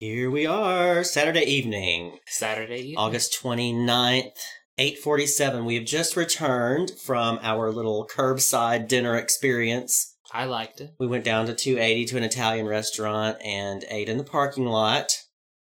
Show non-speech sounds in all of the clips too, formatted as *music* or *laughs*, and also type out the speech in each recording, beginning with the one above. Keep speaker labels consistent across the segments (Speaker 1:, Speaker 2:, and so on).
Speaker 1: Here we are, Saturday evening,
Speaker 2: Saturday evening.
Speaker 1: August 29th, 8:47. We have just returned from our little curbside dinner experience.
Speaker 2: I liked it.
Speaker 1: We went down to 280 to an Italian restaurant and ate in the parking lot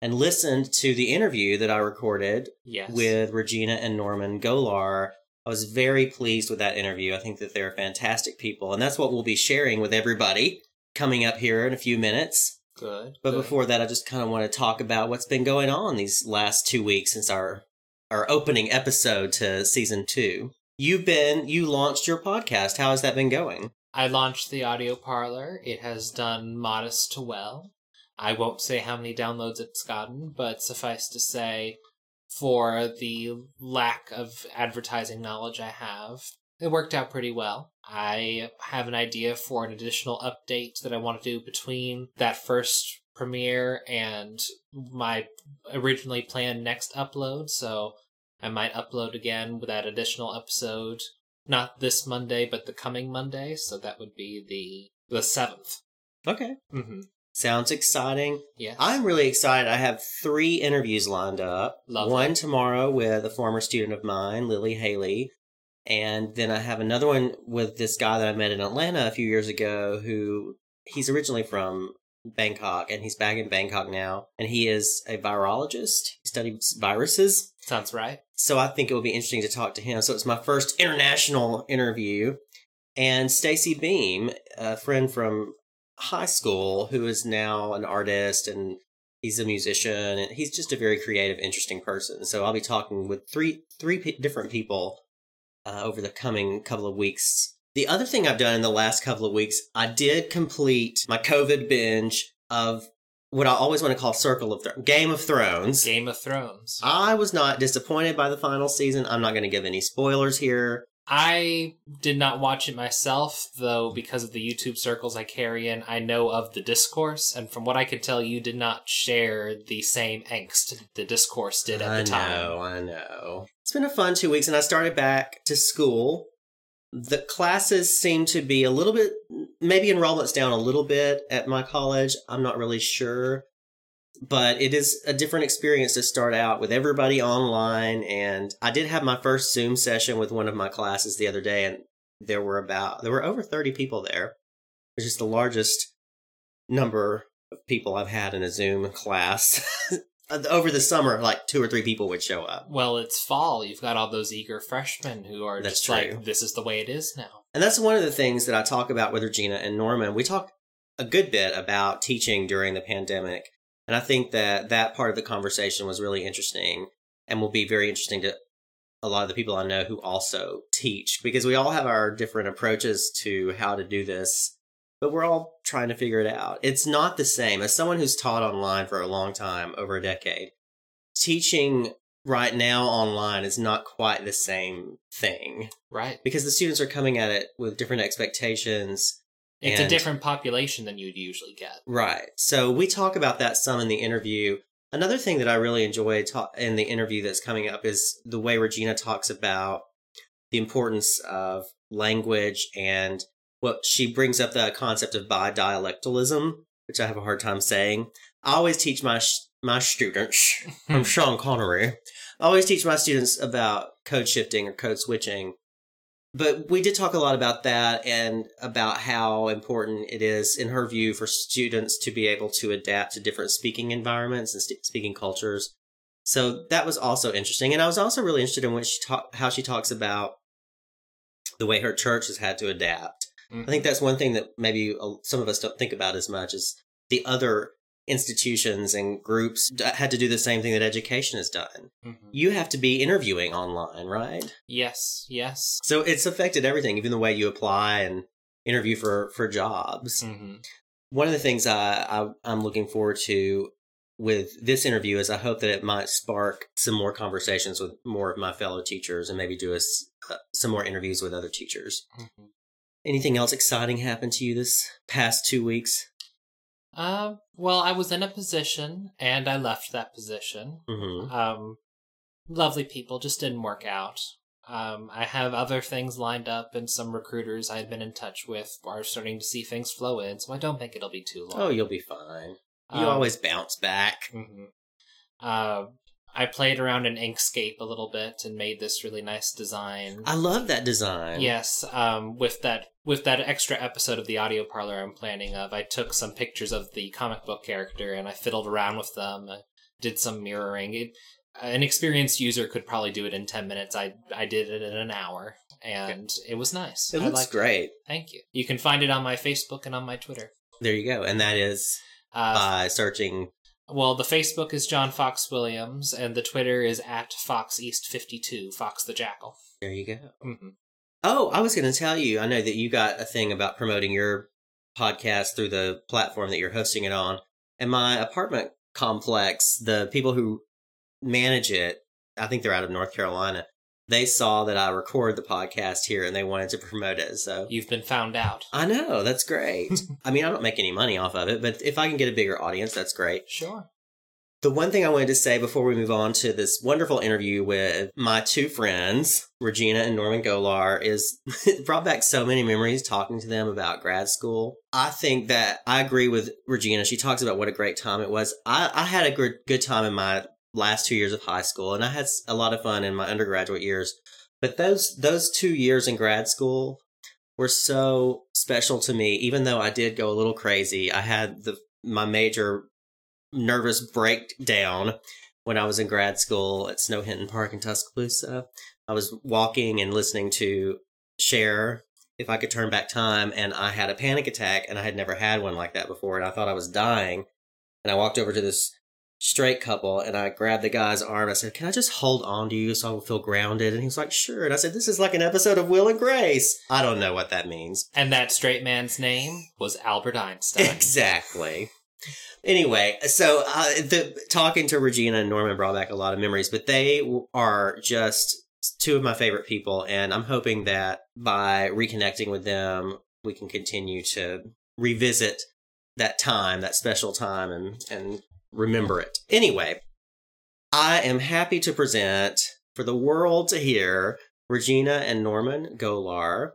Speaker 1: and listened to the interview that I recorded
Speaker 2: Yes.
Speaker 1: with Regina and Norman Golar. I was very pleased with that interview. I think that they're fantastic people, and that's what we'll be sharing with everybody coming up here in a few minutes.
Speaker 2: Good.
Speaker 1: But
Speaker 2: good.
Speaker 1: before that, I just kind of want to talk about what's been going on these last two weeks since our our opening episode to season two. You've been you launched your podcast. How has that been going?
Speaker 2: I launched the audio parlor. It has done modest to well. I won't say how many downloads it's gotten, but suffice to say, for the lack of advertising knowledge I have, it worked out pretty well. I have an idea for an additional update that I want to do between that first premiere and my originally planned next upload, so I might upload again with that additional episode not this Monday, but the coming Monday. So that would be the the seventh.
Speaker 1: Okay,
Speaker 2: Mm-hmm.
Speaker 1: sounds exciting.
Speaker 2: Yes,
Speaker 1: I'm really excited. I have three interviews lined up.
Speaker 2: Lovely.
Speaker 1: One tomorrow with a former student of mine, Lily Haley. And then I have another one with this guy that I met in Atlanta a few years ago who he's originally from Bangkok and he's back in Bangkok now. And he is a virologist. He studies viruses.
Speaker 2: sounds right.
Speaker 1: So I think it will be interesting to talk to him. So it's my first international interview. And Stacy Beam, a friend from high school who is now an artist and he's a musician and he's just a very creative, interesting person. So I'll be talking with three three p- different people uh, over the coming couple of weeks. The other thing I've done in the last couple of weeks, I did complete my COVID binge of what I always want to call Circle of Thro- Game of Thrones.
Speaker 2: Game of Thrones.
Speaker 1: I was not disappointed by the final season. I'm not going to give any spoilers here.
Speaker 2: I did not watch it myself, though, because of the YouTube circles I carry in, I know of the discourse, and from what I could tell, you did not share the same angst the discourse did at
Speaker 1: I
Speaker 2: the time.
Speaker 1: I know, I know. It's been a fun two weeks, and I started back to school. The classes seem to be a little bit, maybe enrollment's down a little bit at my college. I'm not really sure. But it is a different experience to start out with everybody online. And I did have my first Zoom session with one of my classes the other day, and there were about, there were over 30 people there, which is the largest number of people I've had in a Zoom class. *laughs* Over the summer, like two or three people would show up.
Speaker 2: Well, it's fall. You've got all those eager freshmen who are
Speaker 1: That's
Speaker 2: just
Speaker 1: true.
Speaker 2: like, this is the way it is now.
Speaker 1: And that's one of the things that I talk about with Regina and Norman. We talk a good bit about teaching during the pandemic. And I think that that part of the conversation was really interesting and will be very interesting to a lot of the people I know who also teach because we all have our different approaches to how to do this, but we're all trying to figure it out. It's not the same as someone who's taught online for a long time, over a decade. Teaching right now online is not quite the same thing
Speaker 2: Right.
Speaker 1: because the students are coming at it with different expectations.
Speaker 2: It's
Speaker 1: And-
Speaker 2: a different population than you'd usually get.
Speaker 1: Right. So we talk about that some in the interview. Another thing that I really enjoy ta- in the interview that's coming up is the way Regina talks about the importance of language and what she brings up the concept of bidialectalism, which I have a hard time saying. I always teach my sh- my students. *laughs* I'm Sean Connery. I always teach my students about code shifting or code switching. But we did talk a lot about that and about how important it is, in her view, for students to be able to adapt to different speaking environments and st- speaking cultures. So that was also interesting. And I was also really interested in what she ta- how she talks about the way her church has had to adapt.
Speaker 2: Mhm.
Speaker 1: I think that's one thing that maybe uh, some of us don't think about as much is the other institutions and groups had to do the same thing that education has done.
Speaker 2: Mhm.
Speaker 1: You have to be interviewing online, right?
Speaker 2: Yes, yes.
Speaker 1: So it's affected everything, even the way you apply and interview for for jobs.
Speaker 2: hmm
Speaker 1: One of the things I, I I'm looking forward to with this interview is I hope that it might spark some more conversations with more of my fellow teachers and maybe do us uh, some more interviews with other teachers.
Speaker 2: hmm
Speaker 1: Anything else exciting happened to you this past two weeks?
Speaker 2: Uh, well, I was in a position and I left that position.
Speaker 1: Mm-hmm.
Speaker 2: Um, lovely people, just didn't work out. Um, I have other things lined up, and some recruiters I had been in touch with are starting to see things flow in, so I don't think it'll be too long.
Speaker 1: Oh, you'll be fine. You
Speaker 2: Um,
Speaker 1: always bounce back.
Speaker 2: mhm. Uh, I played around in Inkscape a little bit and made this really nice design.
Speaker 1: I love that design.
Speaker 2: Yes, um, with that with that extra episode of the audio parlor I'm planning of, I took some pictures of the comic book character and I fiddled around with them, uh, did some mirroring. It, an experienced user could probably do it in ten minutes. I I did it in an hour, and it was nice.
Speaker 1: It
Speaker 2: I
Speaker 1: looks great.
Speaker 2: Thank you. You can find it on my Facebook and on my Twitter.
Speaker 1: There you go. And that is
Speaker 2: Uh,
Speaker 1: by searching.
Speaker 2: Well, the Facebook is John Fox Williams, and the Twitter is at Fox East fifty two, Fox the Jackal.
Speaker 1: There you go.
Speaker 2: hmm
Speaker 1: Oh, I was going to tell you. I know that you got a thing about promoting your podcast through the platform that you're hosting it on. And my apartment complex, the people who manage it, I think they're out of North Carolina. They saw that I record the podcast here and they wanted to promote it. So
Speaker 2: You've been found out.
Speaker 1: I know that's great. *laughs* I mean, I don't make any money off of it, but if I can get a bigger audience, that's great.
Speaker 2: Sure.
Speaker 1: The one thing I wanted to say before we move on to this wonderful interview with my two friends, Regina and Norman Golar, is *laughs* it brought back so many memories talking to them about grad school. I think that I agree with Regina. She talks about what a great time it was. I, I had a good, good time in my last two years of high school, and I had a lot of fun in my undergraduate years. But those those two years in grad school were so special to me. Even though I did go a little crazy, I had the my major nervous breakdown when I was in grad school at Snow Hinton Park in Tuscaloosa. I was walking and listening to Cher, If I Could Turn Back Time, and I had a panic attack, and I had never had one like that before, and I thought I was dying. And I walked over to this straight couple, and I grabbed the guy's arm. I said, Can I just hold on to you so I will feel grounded? And he was like, Sure. And I said, This is like an episode of Will and Grace. I don't know what that means.
Speaker 2: And that straight man's name was Albert Einstein. *laughs*
Speaker 1: Exactly. Anyway, so uh, the talking to Regina and Norman brought back a lot of memories, but they are just two of my favorite people, and I'm hoping that by reconnecting with them, we can continue to revisit that time, that special time, and and remember it. Anyway, I am happy to present for the world to hear Regina and Norman Golar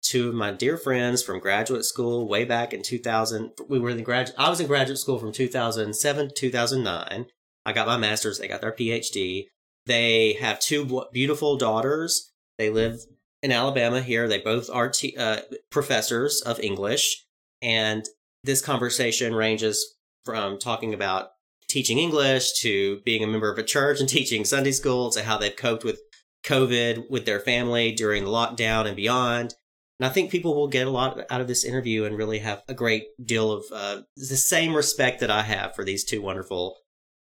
Speaker 1: two of my dear friends from graduate school way back in 2000 we were in grad i was in graduate school from 2007 to 2009 i got my master's they got their phd they have two beautiful daughters. They live in alabama here. They both are t- uh, professors of english. And this conversation ranges from talking about teaching english to being a member of a church and teaching sunday school to how they've coped with covid with their family during the lockdown and beyond and I think people will get a lot out of this interview and really have a great deal of uh, the same respect that I have for these two wonderful,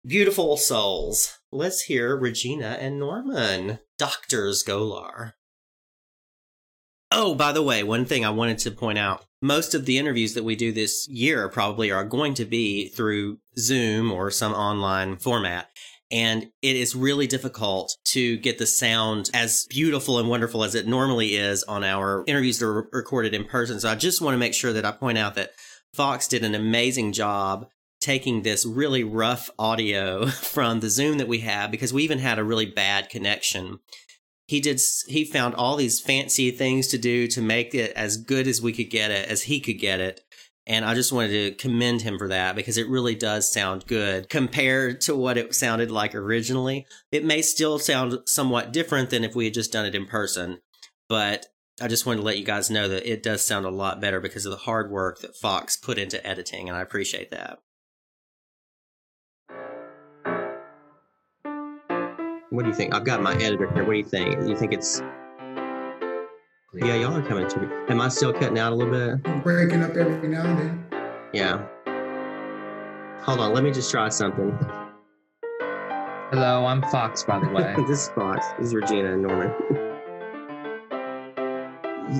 Speaker 1: beautiful souls. Let's hear Regina and Norman, Doctors Golar. Oh, by the way, one thing I wanted to point out most of the interviews that we do this year probably are going to be through Zoom or some online format. And it is really difficult to get the sound as beautiful and wonderful as it normally is on our interviews that are recorded in person. So I just want to make sure that I point out that Fox did an amazing job taking this really rough audio *laughs* from the Zoom that we have because we even had a really bad connection. He did he found all these fancy things to do to make it as good as we could get it as he could get it. And I just wanted to commend him for that because it really does sound good compared to what it sounded like originally. It may still sound somewhat different than if we had just done it in person, but I just wanted to let you guys know that it does sound a lot better because of the hard work that Fox put into editing, and I appreciate that. What do you think? I've got my editor here. What do you think? You think it's. Yeah, y'all are coming to me. Am I still cutting out a little bit?
Speaker 3: I'm breaking up every now and then.
Speaker 1: Yeah. Hold on, let me just try something.
Speaker 4: Hello, I'm Fox, by the way. *laughs*
Speaker 1: this is Fox. This is Regina and Norman.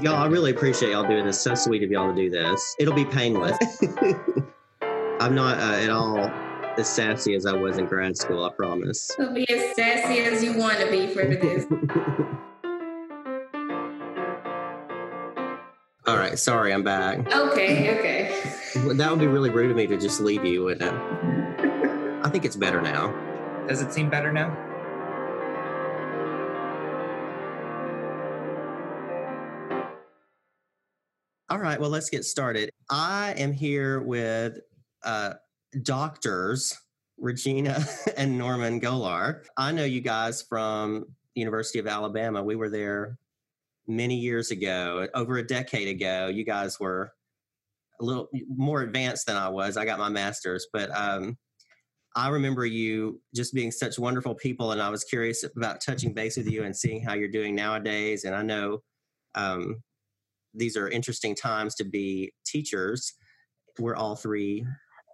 Speaker 1: y'all, I really appreciate y'all doing this. So sweet of y'all to do this. It'll be painless. *laughs* I'm not uh, at all as sassy as I was in grad school, I promise.
Speaker 5: You'll be as sassy as you want to be for this. *laughs*
Speaker 1: all right, sorry, I'm back.
Speaker 5: Okay, okay.
Speaker 1: That would be really rude of me to just leave you, wouldn't it? *laughs* I think it's better now.
Speaker 4: Does it seem better now?
Speaker 1: All right, well, let's get started. I am here with uh, doctors, Regina *laughs* and Norman Golar. I know you guys from University of Alabama. We were there many years ago, over a decade ago. You guys were a little more advanced than I was. I got my master's, but um, I remember you just being such wonderful people, and I was curious about touching base with you and seeing how you're doing nowadays. And I know um, these are interesting times to be teachers. We're all three,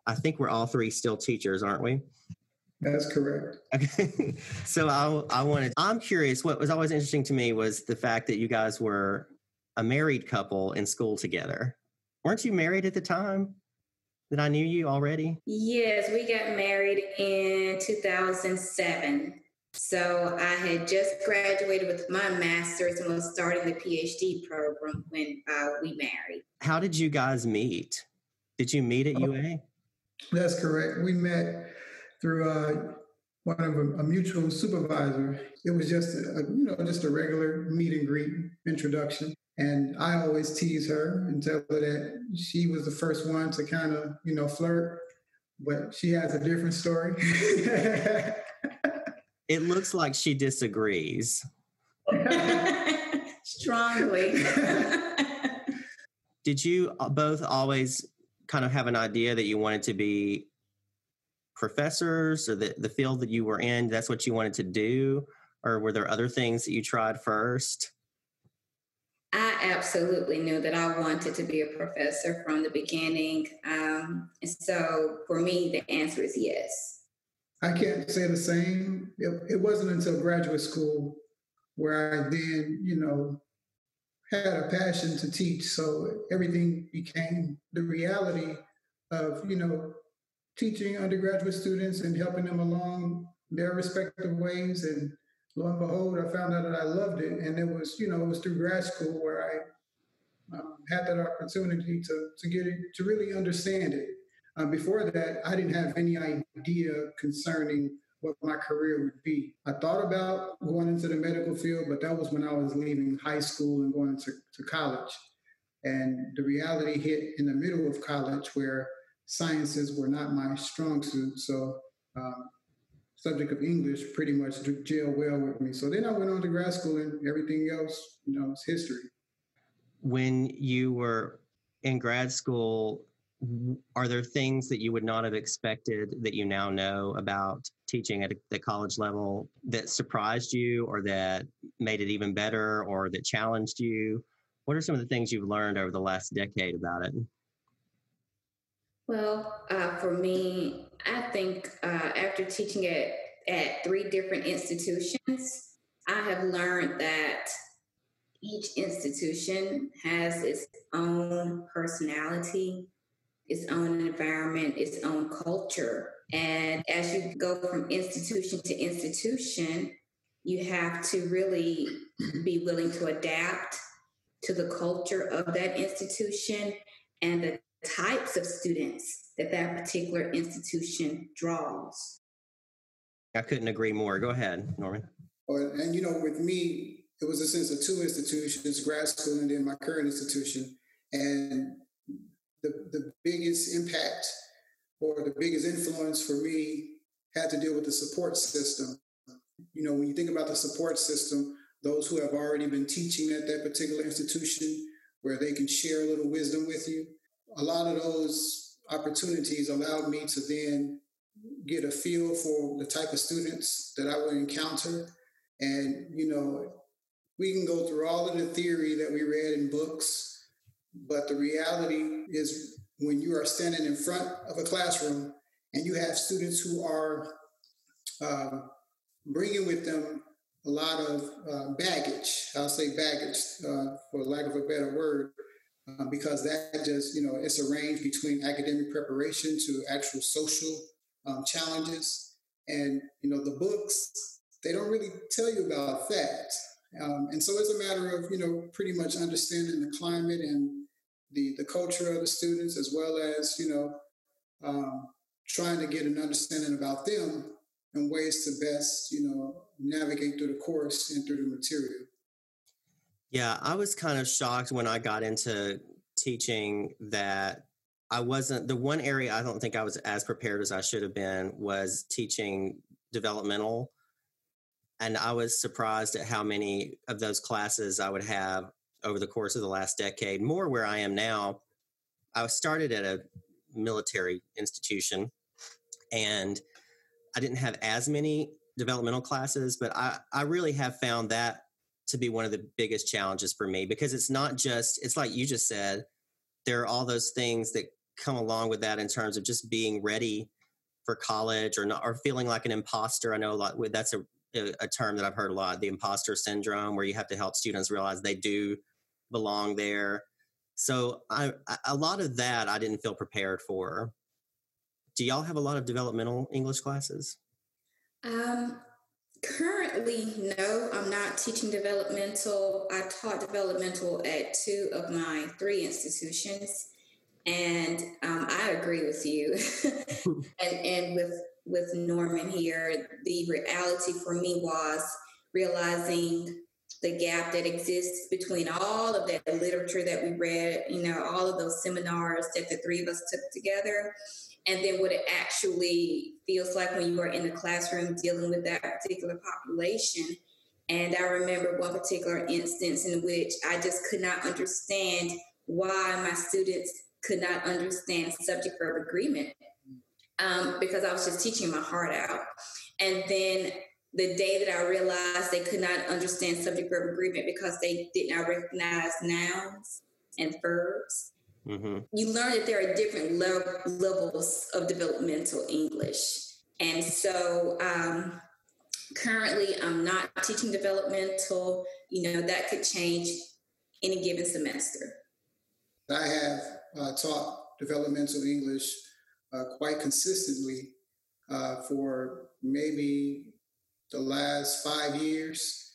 Speaker 1: I think we're all three still teachers, aren't we?
Speaker 3: That's correct.
Speaker 1: Okay. *laughs* so I, I wanted, I'm curious, what was always interesting to me was the fact that you guys were a married couple in school together. Weren't you married at the time that I knew you already?
Speaker 5: Yes, we got married in 2007. So I had just graduated with my master's and was starting the PhD program when uh, we married.
Speaker 1: How did you guys meet? Did you meet at UA?
Speaker 3: That's correct. We met through uh, one of a, a, mutual supervisor. It was just a, you know just a regular meet and greet introduction. And I always tease her and tell her that she was the first one to kind of you know flirt, but she has a different story. *laughs*
Speaker 1: it looks like she disagrees. *laughs* *laughs*
Speaker 5: Strongly.
Speaker 1: Did you both always kind of have an idea that you wanted to be professors or the, the field that you were in, that's what you wanted to do? Or were there other things that you tried first?
Speaker 5: I absolutely knew that I wanted to be a professor from the beginning. Um, and so for me, the answer is yes.
Speaker 3: I can't say the same. It, it wasn't until graduate school where I then, you know, had a passion to teach. So everything became the reality of, you know, teaching undergraduate students and helping them along their respective ways. And lo and behold, I found out that I loved it. And it was, you know, it was through grad school where I um, had that opportunity to, to get it, to really understand it. Uh, before that, I didn't have any idea concerning what my career would be. I thought about going into the medical field, but that was when I was leaving high school and going to, to college. And the reality hit in the middle of college where sciences were not my strong suit. So, um, subject of English pretty much gel well with me. So then I went on to grad school and everything else, you know, is history.
Speaker 1: When you were in grad school, are there things that you would not have expected that you now know about teaching at the college level that surprised you or that made it even better or that challenged you? What are some of the things you've learned over the last decade about it?
Speaker 5: Well, uh, for me, I think uh, after teaching at, at three different institutions, I have learned that each institution has its own personality its own environment, its own culture. And as you go from institution to institution, you have to really be willing to adapt to the culture of that institution and the types of students that that particular institution draws.
Speaker 1: I couldn't agree more. Go ahead, Norman.
Speaker 3: And you know, with me, it was a sense of two institutions, grad school and then my current institution. And the, the biggest impact or the biggest influence for me had to deal with the support system. You know, when you think about the support system, those who have already been teaching at that particular institution where they can share a little wisdom with you, a lot of those opportunities allowed me to then get a feel for the type of students that I would encounter. And, you know, we can go through all of the theory that we read in books but the reality is when you are standing in front of a classroom and you have students who are um, bringing with them a lot of uh, baggage, I'll say baggage uh, for lack of a better word, uh, because that just, you know, it's a range between academic preparation to actual social um, challenges. And, you know, the books, they don't really tell you about that. Um, and so it's a matter of, you know, pretty much understanding the climate and the the culture of the students as well as you know um, trying to get an understanding about them and ways to best you know navigate through the course and through the material
Speaker 1: yeah i was kind of shocked when i got into teaching that I wasn't the one area I don't think I was as prepared as I should have been was teaching developmental. And I was surprised at how many of those classes I would have over the course of the last decade, more where I am now. I started at a military institution and I didn't have as many developmental classes, but I, I really have found that to be one of the biggest challenges for me because it's not just, it's like you just said, there are all those things that come along with that in terms of just being ready for college or not, or feeling like an imposter. I know a lot, that's a, a term that I've heard a lot, the imposter syndrome, where you have to help students realize they do belong there. So I, a lot of that I didn't feel prepared for. Do y'all have a lot of developmental English classes?
Speaker 5: Um, currently, no, I'm not teaching developmental. I taught developmental at two of my three institutions, and um, I agree with you. *laughs* *laughs* and and with with Norman here, the reality for me was realizing the gap that exists between all of that literature that we read, you know, all of those seminars that the three of us took together, and then what it actually feels like when you are in the classroom dealing with that particular population. And I remember one particular instance in which I just could not understand why my students could not understand subject verb agreement um, because I was just teaching my heart out. And then the day that I realized they could not understand subject verb agreement because they did not recognize nouns and verbs, mm-hmm. you learn that there are different le- levels of developmental English. And so um, currently, I'm not teaching developmental. You know, that could change any given semester.
Speaker 3: I have uh, taught developmental English quite consistently uh, for maybe the last five years.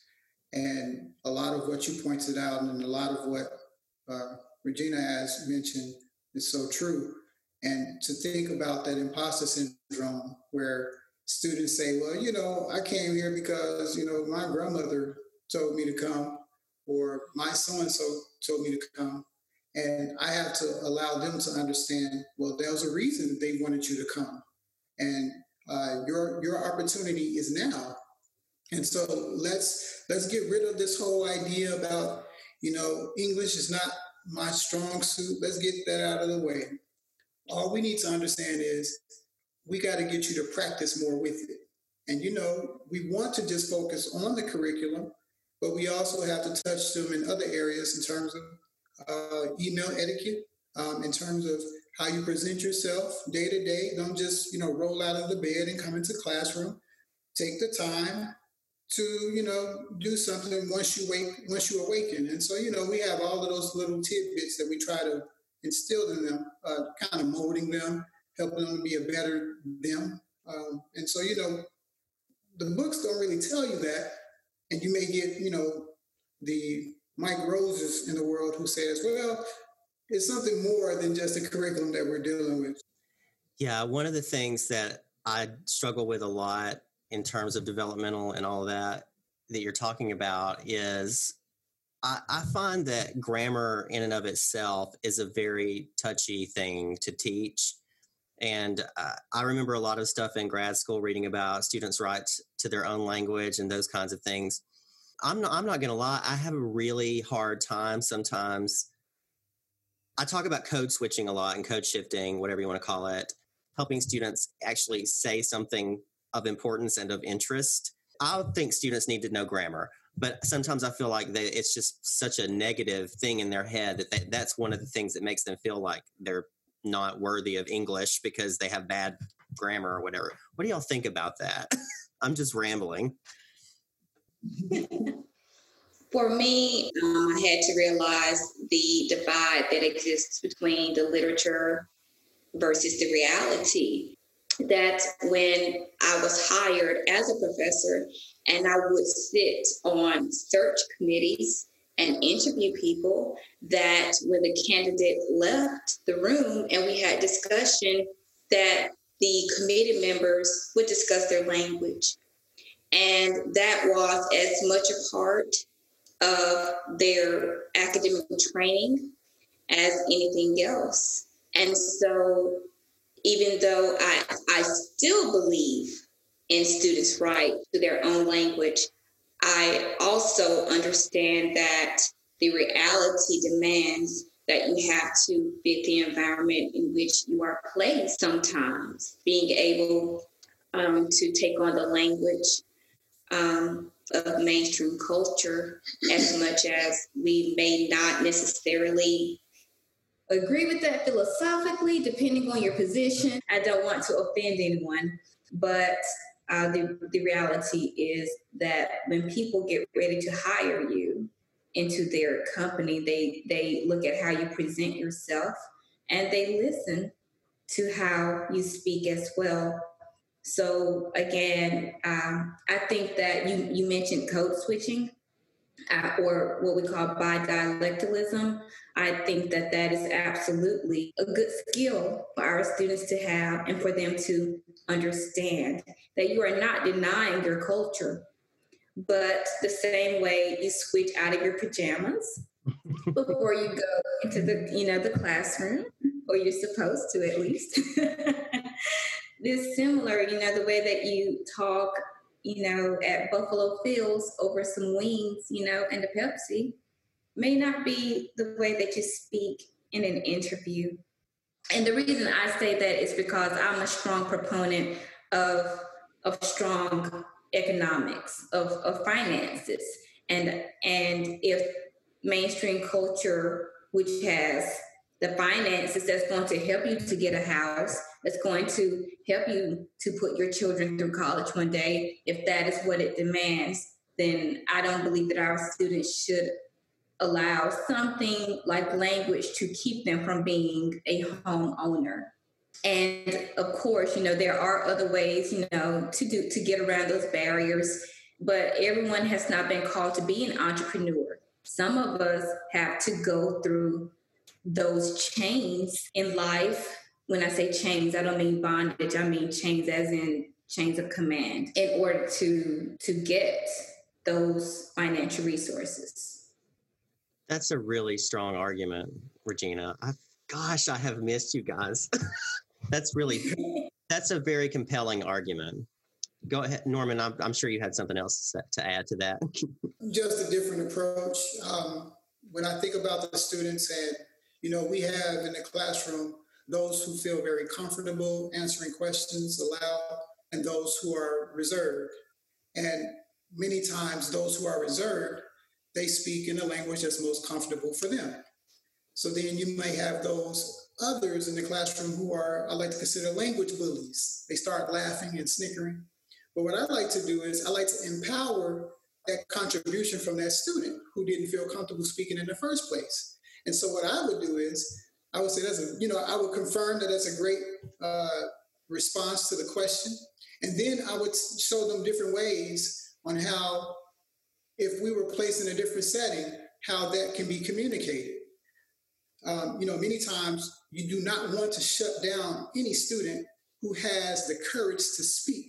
Speaker 3: And a lot of what you pointed out and a lot of what uh, Regina has mentioned is so true. And to think about that imposter syndrome where students say, well, you know, I came here because, you know, my grandmother told me to come or my so and so told me to come. And I have to allow them to understand, well, there's a reason they wanted you to come. And uh, your your opportunity is now. And so let's let's get rid of this whole idea about, you know, English is not my strong suit. Let's get that out of the way. All we need to understand is we got to get you to practice more with it. And you know, we want to just focus on the curriculum, but we also have to touch them in other areas in terms of uh, email etiquette, um, in terms of how you present yourself day to day. Don't just you know roll out of the bed and come into classroom. Take the time to you know do something once you wake once you awaken. And so you know we have all of those little tidbits that we try to instill in them, uh, kind of molding them, helping them to be a better them. Um, and so you know the books don't really tell you that, and you may get you know the Mike Roses in the world who says, well, it's something more than just the curriculum that we're dealing with.
Speaker 1: Yeah, one of the things that I struggle with a lot in terms of developmental and all that that you're talking about is I, I, find that grammar in and of itself is a very touchy thing to teach. And uh, I remember a lot of stuff in grad school reading about students' rights to their own language and those kinds of things. I'm not, I'm not going to lie, I have a really hard time sometimes. I talk about code switching a lot and code shifting, whatever you want to call it, helping students actually say something of importance and of interest. I think students need to know grammar, but sometimes I feel like they, it's just such a negative thing in their head that they, that's one of the things that makes them feel like they're not worthy of English because they have bad grammar or whatever. What do y'all think about that? *laughs* I'm just rambling.
Speaker 5: For me, um, I had to realize the divide that exists between the literature versus the reality. That when I was hired as a professor and I would sit on search committees and interview people, that when the candidate left the room and we had discussion, that the committee members would discuss their language. And that was as much a part of their academic training as anything else. And so, even though I, I still believe in students' right to their own language, I also understand that the reality demands that you have to fit the environment in which you are placed sometimes. Being able um, to take on the language um, of mainstream culture as much as we may not necessarily agree with that philosophically, depending on your position. I don't want to offend anyone, but uh, the, the reality is that when people get ready to hire you into their company, they, they look at how you present yourself and they listen to how you speak as well. So again, um, I think that you, you mentioned code switching uh, or what we call bidialectalism. I think that that is absolutely a good skill for our students to have and for them to understand that you are not denying your culture, but the same way you switch out of your pajamas *laughs* before you go into the you know the classroom, or you're supposed to at least. *laughs* it's similar, you know, the way that you talk, you know, at Buffalo Phil's over some wings, you know, and a Pepsi may not be the way that you speak in an interview. And the reason I say that is because I'm a strong proponent of of strong economics, of, of finances. And and if mainstream culture, which has the finances that's going to help you to get a house, that's going to help you to put your children through college one day, if that is what it demands, then I don't believe that our students should allow something like language to keep them from being a homeowner. And of course, you know, there are other ways, you know, to do to get around those barriers, but everyone has not been called to be an entrepreneur. Some of us have to go through those chains in life. When I say chains, I don't mean bondage, I mean chains as in chains of command in order to to get those financial resources.
Speaker 1: That's a really strong argument, Regina. I, gosh, I have missed you guys. *laughs* that's really that's a very compelling argument. Go ahead, Norman. I'm, I'm sure you had something else to add to that. *laughs*
Speaker 3: Just a different approach. Um, when I think about the students, and you know, we have in the classroom those who feel very comfortable answering questions aloud, and those who are reserved. And many times, those who are reserved, they speak in a language that's most comfortable for them. So then you may have those others in the classroom who are, I like to consider language bullies. They start laughing and snickering. But what I like to do is I like to empower that contribution from that student who didn't feel comfortable speaking in the first place. And so what I would do is I would say that's a, you know, I would confirm that that's a great uh, response to the question. And then I would show them different ways on how, if we were placed in a different setting, how that can be communicated. Um, you know, many times you do not want to shut down any student who has the courage to speak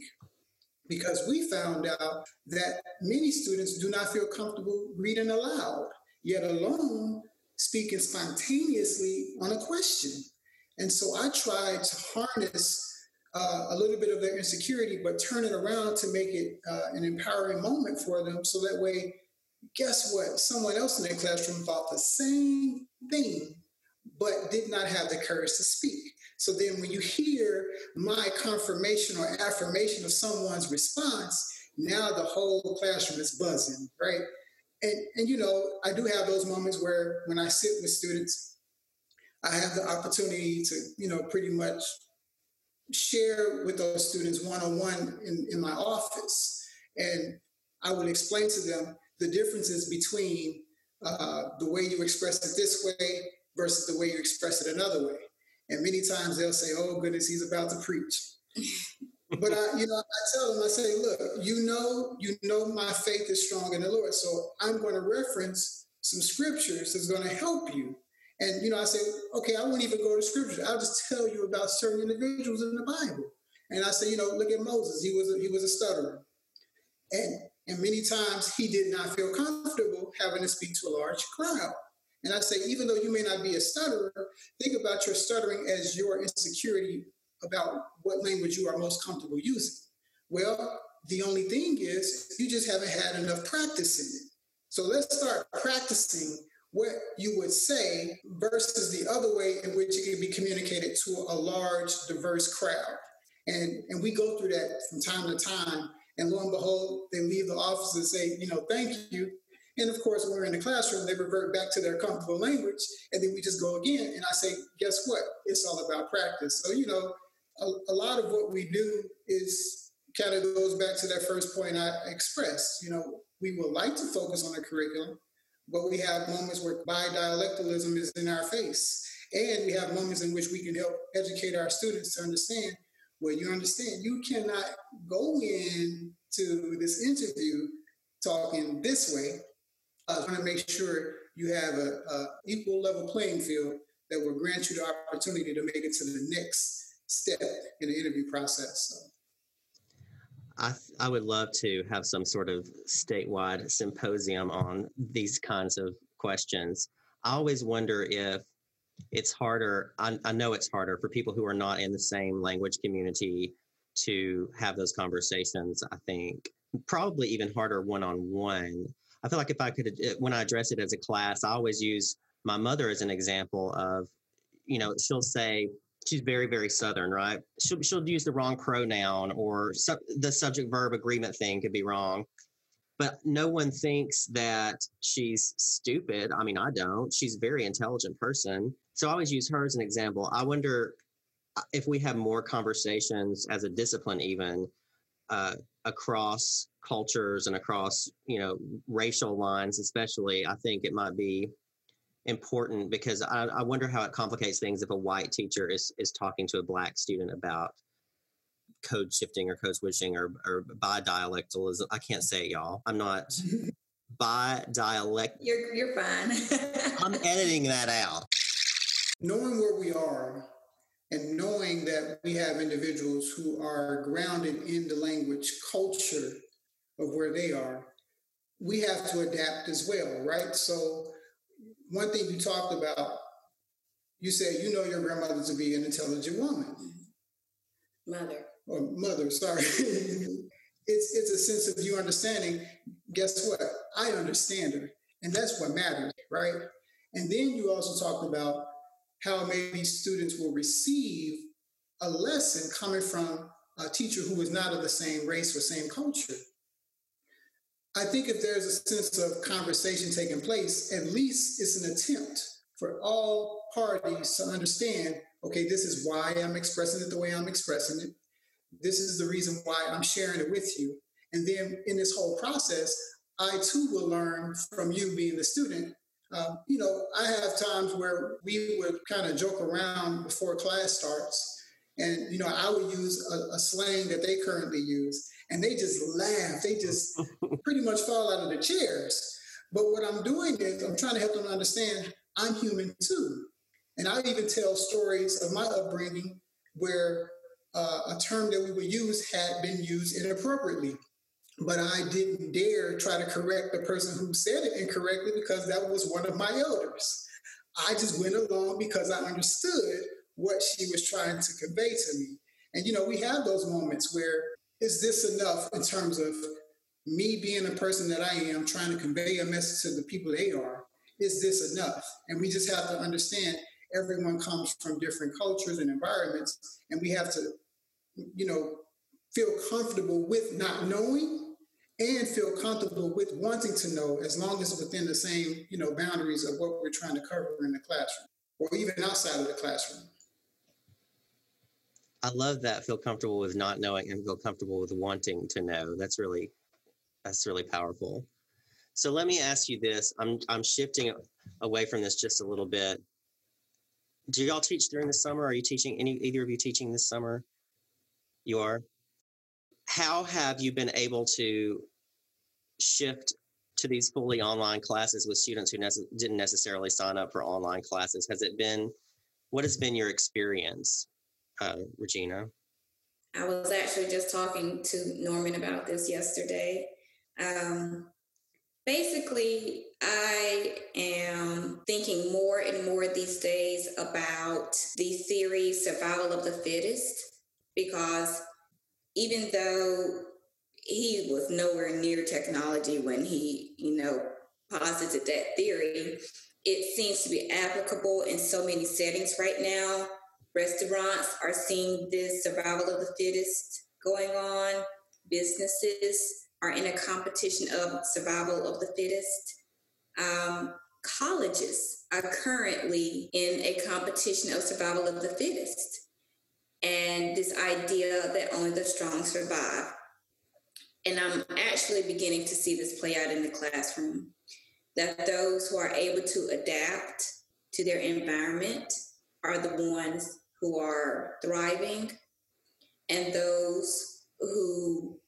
Speaker 3: because we found out that many students do not feel comfortable reading aloud, yet alone speaking spontaneously on a question. And so I tried to harness uh, a little bit of their insecurity, but turn it around to make it uh, an empowering moment for them. So that way, guess what? Someone else in their classroom thought the same thing but did not have the courage to speak. So then when you hear my confirmation or affirmation of someone's response, now the whole classroom is buzzing, right? And, and you know, I do have those moments where when I sit with students, I have the opportunity to, you know, pretty much share with those students one-on-one in, in my office. And I would explain to them the differences between uh, the way you express it this way versus the way you express it another way. And many times they'll say, "Oh goodness, he's about to preach." But I, you know, I tell them, I say, "Look, you know, you know, my faith is strong in the Lord, so I'm going to reference some scriptures that's going to help you." And you know, I say, "Okay, I won't even go to scripture. I'll just tell you about certain individuals in the Bible." And I say, "You know, look at Moses. He was a, he was a stutterer, and and many times he did not feel comfortable having to speak to a large crowd." And I say, even though you may not be a stutterer, think about your stuttering as your insecurity about what language you are most comfortable using. Well, the only thing is you just haven't had enough practice in it. So let's start practicing what you would say versus the other way in which it can be communicated to a large, diverse crowd. And, and we go through that from time to time. And lo and behold, they leave the office and say, you know, thank you. And of course, when we're in the classroom, they revert back to their comfortable language. And then we just go again. And I say, guess what? It's all about practice. So, you know, a, a lot of what we do is kind of goes back to that first point I expressed. You know, we would like to focus on the curriculum, but we have moments where bidialectalism is in our face. And we have moments in which we can help educate our students to understand well, you understand you cannot go in to this interview talking this way. I want to make sure you have a, a, equal level playing field that will grant you the opportunity to make it to the next step in the interview process. So.
Speaker 1: I, I would love to have some sort of statewide symposium on these kinds of questions. I always wonder if it's harder. I, I know it's harder for people who are not in the same language community to have those conversations. I think probably even harder one on one. I feel like if I could, uh, when I address it as a class, I always use my mother as an example of, you know, she'll say, she's very very southern right? She'll, she'll use the wrong pronoun or su- the subject verb agreement thing could be wrong. But no one thinks that she's stupid. I mean i don't. She's a very intelligent person. So i always use her as an example. I wonder uh, if we have more conversations as a discipline even uh, across cultures and across you know racial lines especially i think it might be important because I, I wonder how it complicates things if a white teacher is is talking to a black student about code shifting or code switching or, or bidialectalism. I can't say it, y'all. I'm not *laughs* bi dialect.
Speaker 5: You're you're fine. *laughs*
Speaker 1: I'm editing that out.
Speaker 3: Knowing where we are and knowing that we have individuals who are grounded in the language culture of where they are, we have to adapt as well, right? So one thing you talked about, you said you know your grandmother to be an intelligent woman.
Speaker 5: Mother.
Speaker 3: Or mother, sorry. *laughs* it's it's a sense of you understanding. Guess what? I understand her. And that's what matters, right? And then you also talked about how maybe students will receive a lesson coming from a teacher who is not of the same race or same culture. I think if there's a sense of conversation taking place, at least it's an attempt for all parties to understand okay, this is why I'm expressing it the way I'm expressing it. This is the reason why I'm sharing it with you. And then in this whole process, I too will learn from you being the student. Um, you know, I have times where we would kind of joke around before class starts. And, you know, I would use a, a slang that they currently use and they just laugh. They just *laughs* pretty much fall out of the chairs. But what I'm doing is I'm trying to help them understand I'm human too. And I even tell stories of my upbringing where uh, a term that we would use had been used inappropriately. But I didn't dare try to correct the person who said it incorrectly because that was one of my elders. I just went along because I understood what she was trying to convey to me. And, you know, we have those moments where is this enough in terms of me being the person that I am, trying to convey a message to the people they are? Is this enough? And we just have to understand everyone comes from different cultures and environments, and we have to, you know, feel comfortable with not knowing and feel comfortable with wanting to know as long as within the same, you know, boundaries of what we're trying to cover in the classroom or even outside of the classroom.
Speaker 1: I love that. Feel comfortable with not knowing and feel comfortable with wanting to know. That's really, that's really powerful. So let me ask you this. I'm I'm shifting away from this just a little bit. Do y'all teach during the summer? Are you teaching any either of you teaching this summer? You are. How have you been able to shift to these fully online classes with students who nece- didn't necessarily sign up for online classes? Has it been what has been your experience? Uh, Regina?
Speaker 5: I was actually just talking to Norman about this yesterday. Um, Basically, I am thinking more and more these days about the theory survival of the fittest because even though he was nowhere near technology when he, you know, posited that theory, it seems to be applicable in so many settings right now. Restaurants are seeing this survival of the fittest going on. Businesses are in a competition of survival of the fittest. Um, colleges are currently in a competition of survival of the fittest. And this idea that only the strong survive. And I'm actually beginning to see this play out in the classroom that those who are able to adapt to their environment are the ones who are thriving, and those who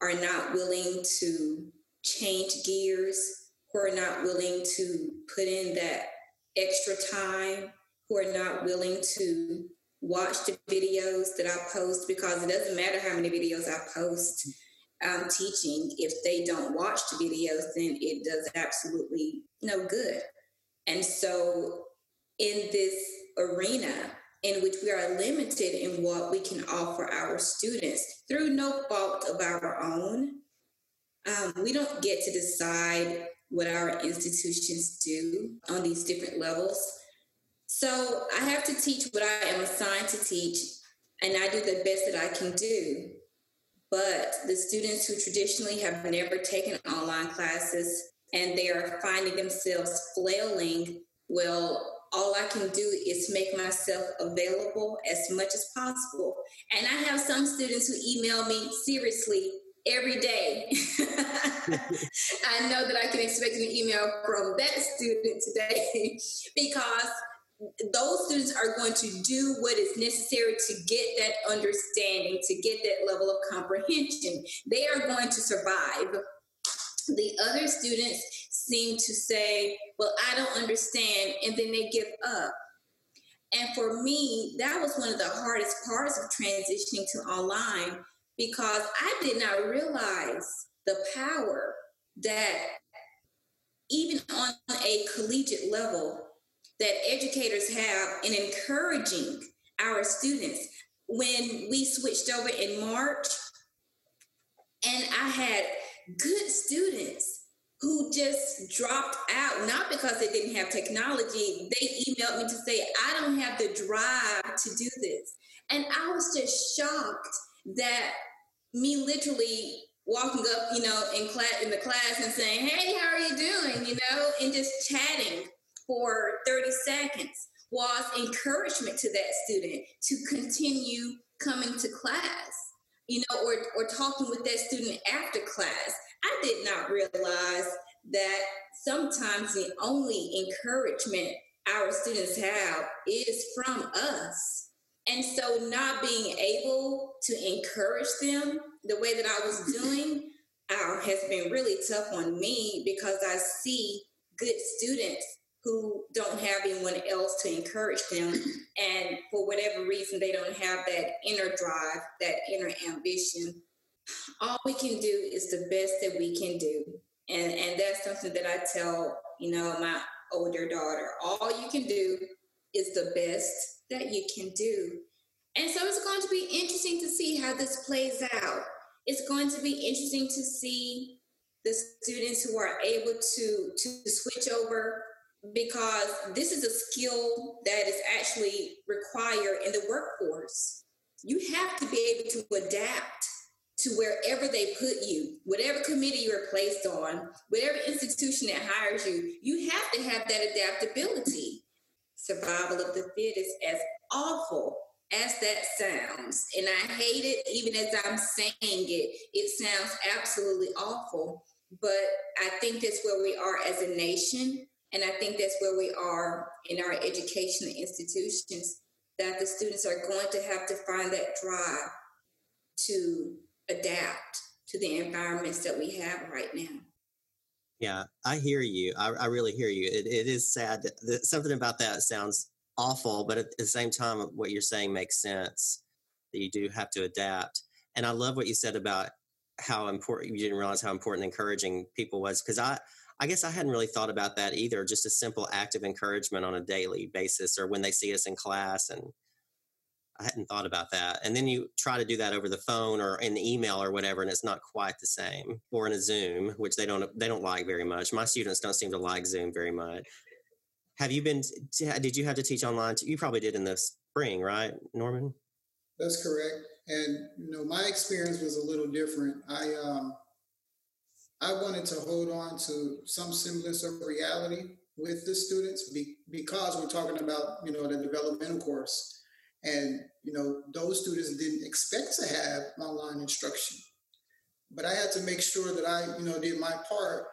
Speaker 5: are not willing to change gears, who are not willing to put in that extra time, who are not willing to watch the videos that I post because it doesn't matter how many videos I post um, teaching, if they don't watch the videos, then it does absolutely no good. And so, in this arena in which we are limited in what we can offer our students through no fault of our own, um, we don't get to decide what our institutions do on these different levels. So, I have to teach what I am assigned to teach, and I do the best that I can do. But the students who traditionally have never taken online classes and they are finding themselves flailing, well, all I can do is make myself available as much as possible. And I have some students who email me seriously every day. *laughs* I know that I can expect an email from that student today *laughs* because those students are going to do what is necessary to get that understanding, to get that level of comprehension. They are going to survive. The other students seem to say, Well, I don't understand, and then they give up. And for me, that was one of the hardest parts of transitioning to online because I did not realize the power that even on a collegiate level, that educators have in encouraging our students. When we switched over in March, and I had good students who just dropped out, not because they didn't have technology. They emailed me to say, I don't have the drive to do this. And I was just shocked that me literally walking up, you know, in class in the class and saying, Hey, how are you doing? You know, and just chatting for 30 seconds was encouragement to that student to continue coming to class, you know, or, or talking with that student after class. I did not realize that sometimes the only encouragement our students have is from us. And so, not being able to encourage them the way that I was *laughs* doing uh, has been really tough on me because I see good students who don't have anyone else to encourage them. And for whatever reason, they don't have that inner drive, that inner ambition. All we can do is the best that we can do. And, and that's something that I tell, you know, my older daughter. All you can do is the best that you can do. And so it's going to be interesting to see how this plays out. It's going to be interesting to see the students who are able to to switch over because this is a skill that is actually required in the workforce. You have to be able to adapt to wherever they put you, whatever committee you're placed on, whatever institution that hires you, you have to have that adaptability. Survival of the fittest, as awful as that sounds, and I hate it even as I'm saying it, it sounds absolutely awful. But I think that's where we are as a nation and I think that's where we are in our educational institutions, that the students are going to have to find that drive to adapt to the environments that we have right now.
Speaker 1: Yeah, I hear you. I, I really hear you. It, it is sad. That, something about that sounds awful, but at the same time, what you're saying makes sense that you do have to adapt. And I love what you said about how important you didn't realize how important encouraging people was because I I guess I hadn't really thought about that either. Just a simple act of encouragement on a daily basis, or when they see us in class, and I hadn't thought about that. And then you try to do that over the phone or in the email or whatever, and it's not quite the same. Or in a Zoom, which they don't they don't like very much. My students don't seem to like Zoom very much. Have you been? Did you have to teach online? You probably did in the spring, right, Norman?
Speaker 3: That's correct. And you know, my experience was a little different. I um, I wanted to hold on to some semblance of reality with the students be, because we're talking about you know the developmental course, and you know those students didn't expect to have online instruction, but I had to make sure that I you know did my part.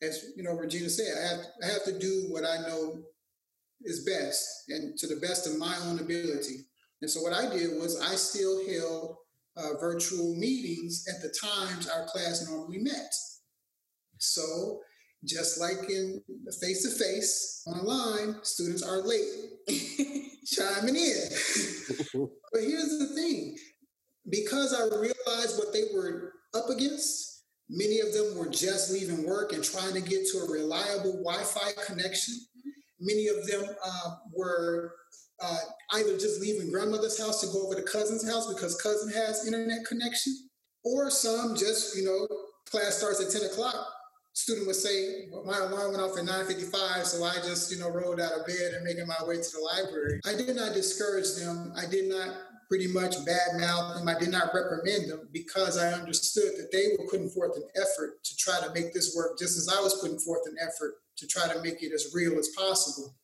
Speaker 3: As you know, Regina said, I have I have to do what I know is best and to the best of my own ability. And so what I did was I still held uh, virtual meetings at the times our class normally met. So just like in face to face online, students are late *laughs* chiming in. *laughs* but here's the thing because I realized what they were up against, many of them were just leaving work and trying to get to a reliable Wi Fi connection. Many of them uh, were uh, either just leaving grandmother's house to go over to cousin's house because cousin has internet connection, or some just, you know, class starts at 10 o'clock. Student would say, well, my alarm went off at 9.55, so I just, you know, rolled out of bed and making my way to the library. I did not discourage them. I did not pretty much badmouth them. I did not reprimand them because I understood that they were putting forth an effort to try to make this work just as I was putting forth an effort to try to make it as real as possible.